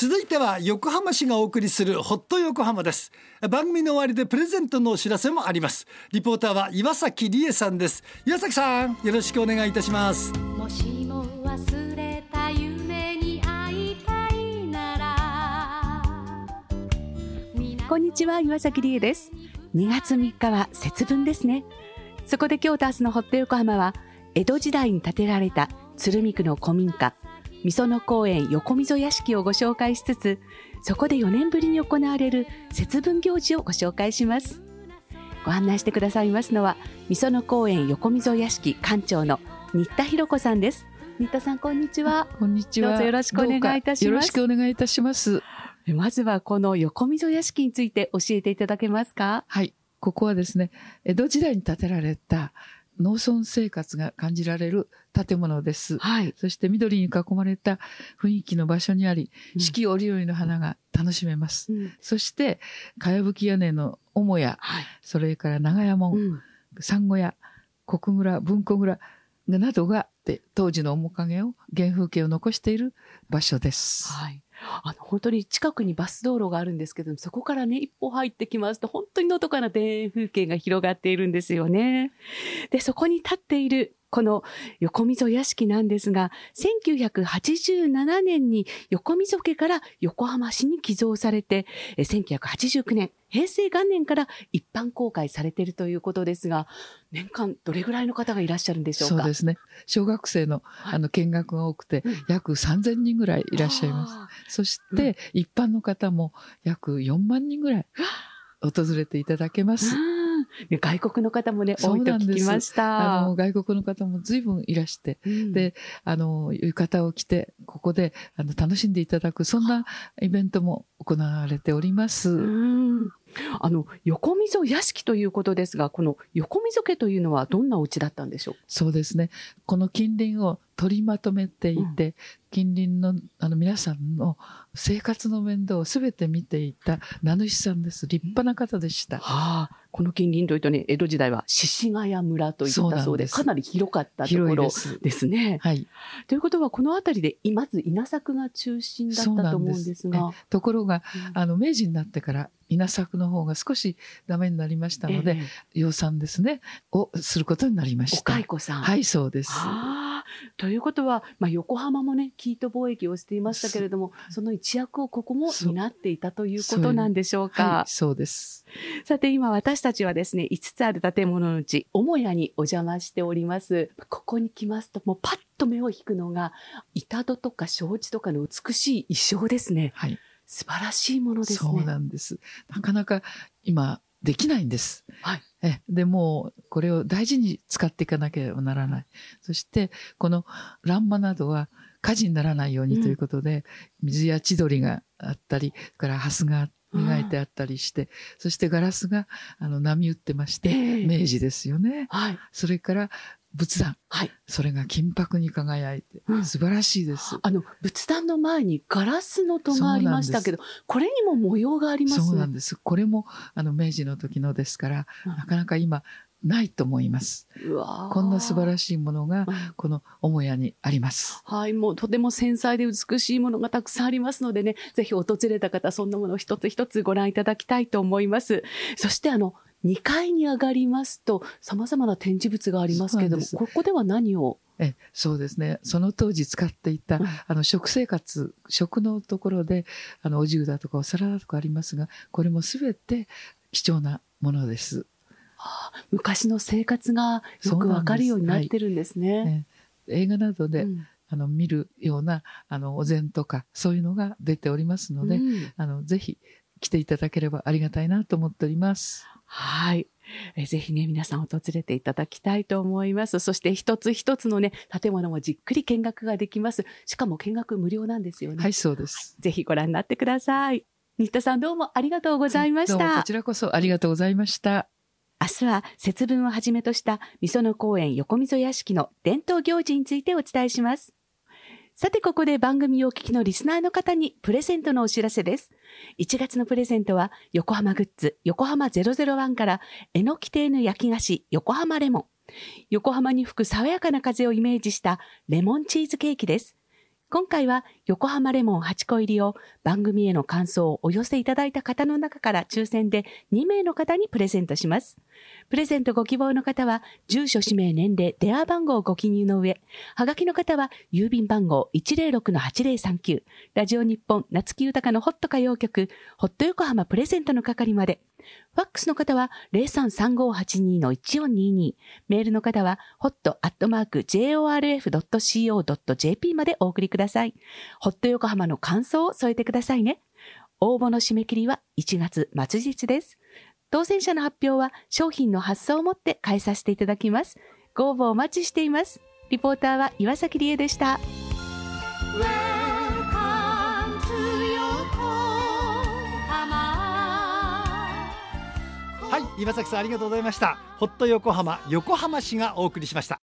続いては横浜市がお送りするホット横浜です。番組の終わりでプレゼントのお知らせもあります。リポーターは岩崎理恵さんです。岩崎さんよろしくお願いいたします。もしも忘れた夢に会いたいなら。こんにちは岩崎理恵です。2月3日は節分ですね。そこで今日と明日のホット横浜は江戸時代に建てられた鶴見区の古民家みその公園横溝屋敷をご紹介しつつ、そこで4年ぶりに行われる節分行事をご紹介します。ご案内してくださいますのは、みその公園横溝屋敷館長の新田博子さんです。新田さん、こんにちは。こんにちは。どうぞよろしくお願いいたします。よろしくお願いいたします。まずはこの横溝屋敷について教えていただけますか？はい。ここはですね、江戸時代に建てられた農村生活が感じられる建物です。はい。そして緑に囲まれた雰囲気の場所にあり、四季折々の花が楽しめます。うん、そして、かやぶき屋根の母屋、はい、それから長屋門、うん、産後屋、国村、文庫村などが当時の面影を、原風景を残している場所です。はい。あの、本当に近くにバス道路があるんですけどそこからね、一歩入ってきますと、本当にのどかな田園風景が広がっているんですよね。で、そこに立っているこの横溝屋敷なんですが、1987年に横溝家から横浜市に寄贈されて、1989年、平成元年から一般公開されているということですが、年間どれぐらいの方がいらっしゃるんでしょうか？そうですね。小学生の,、あの見学が多くて、約3000人ぐらいいらっしゃいます。そして、一般の方も約4万人ぐらい訪れていただけます。外国の方もね、多いと聞きました。あの、外国の方も随分いらして、うん、で、あの、浴衣を着て、ここで、あの、楽しんでいただく、そんなイベントも行われております。あの、横溝屋敷ということですが、この横溝家というのはどんなお家だったんでしょう？そうですね。この近隣を取りまとめていて、うん、近隣のあの皆さんの生活の面倒をすべて見ていた名主さんです。立派な方でした。はあ、この近隣というとね、江戸時代は獅子ヶ谷村といったそうで、かなり広かったところですね。はい。ということは、この辺りで、まず稲作が中心だったと思うんですが。すところが、あの、明治になってから稲作の方が少しダメになりましたので、えー、養蚕ですね、をすることになりました。お蚕さん。はい、そうです。ということは、まあ、横浜もね、生糸貿易をしていましたけれども、その一役をここも担っていたということなんでしょうか。はい、そうです。さて、今私たちはですね、5つある建物のうち、母屋にお邪魔しております。ここに来ますと、もうパッと目を引くのが、板戸とか障子とかの美しい衣装ですね。はい。素晴らしいものですね。そうなんです。なかなか今できないんです。はい。え、でも、これを大事に使っていかなければならない。そして、この欄間などは火事にならないようにということで、うん、水や千鳥があったり、からハスが磨いてあったりして、そしてガラスがあの波打ってまして、えー、明治ですよね。はい。それから仏壇。はい。それが金箔に輝いて、うん、素晴らしいです。あの、仏壇の前にガラスの戸がありましたけど、これにも模様があります？ね。そうなんです。これも、あの、明治の時のですから、うん、なかなか今、ないと思います。こんな素晴らしいものが、この母屋にあります。はい、もうとても繊細で美しいものがたくさんありますのでね、ぜひ訪れた方、そんなものを一つ一つご覧いただきたいと思います。そしてあの、2階に上がりますと、様々な展示物がありますけれども、ここでは何を？えそうですね。その当時使っていた、うん、あの、食生活、食のところで、あの、お重だとかお皿だとかありますが、これもすべて貴重なものです。はあ、昔の生活がよくわかるようになってるんですね。はい、映画などで、うん、あの、見るような、あの、お膳とか、そういうのが出ておりますので、うん、あの、ぜひ来ていただければありがたいなと思っております。はい。えぜひね、皆さん訪れていただきたいと思います。そして一つ一つのね、建物もじっくり見学ができます。しかも見学無料なんですよね。はい、そうです。ぜひご覧になってください。新田さんどうもありがとうございました。こちらこそありがとうございました。明日は節分をはじめとしたみその公園横溝屋敷の伝統行事についてお伝えします。さてここで番組をお聞きのリスナーの方にプレゼントのお知らせです。1月のプレゼントは横浜グッズ横浜001からえのき亭の焼き菓子横浜レモン。横浜に吹く爽やかな風をイメージしたレモンチーズケーキです。今回は横浜レモン8個入りを番組への感想をお寄せいただいた方の中から抽選で2名の方にプレゼントします。プレゼントご希望の方は、住所、氏名、年齢、電話番号をご記入の上、はがきの方は、郵便番号106-8039、ラジオ日本、夏木豊のホット歌謡曲、ホット横浜プレゼントの係まで、ファックスの方は033582-1422。メールの方は hot.jorf.co.jp までお送りください。ホット横浜の感想を添えてくださいね。応募の締め切りは1月末日です。当選者の発表は商品の発送をもって返させていただきます。ご応募お待ちしています。リポーターは岩崎理恵でした。はい岩崎さんありがとうございました。ホット横浜横浜市がお送りしました。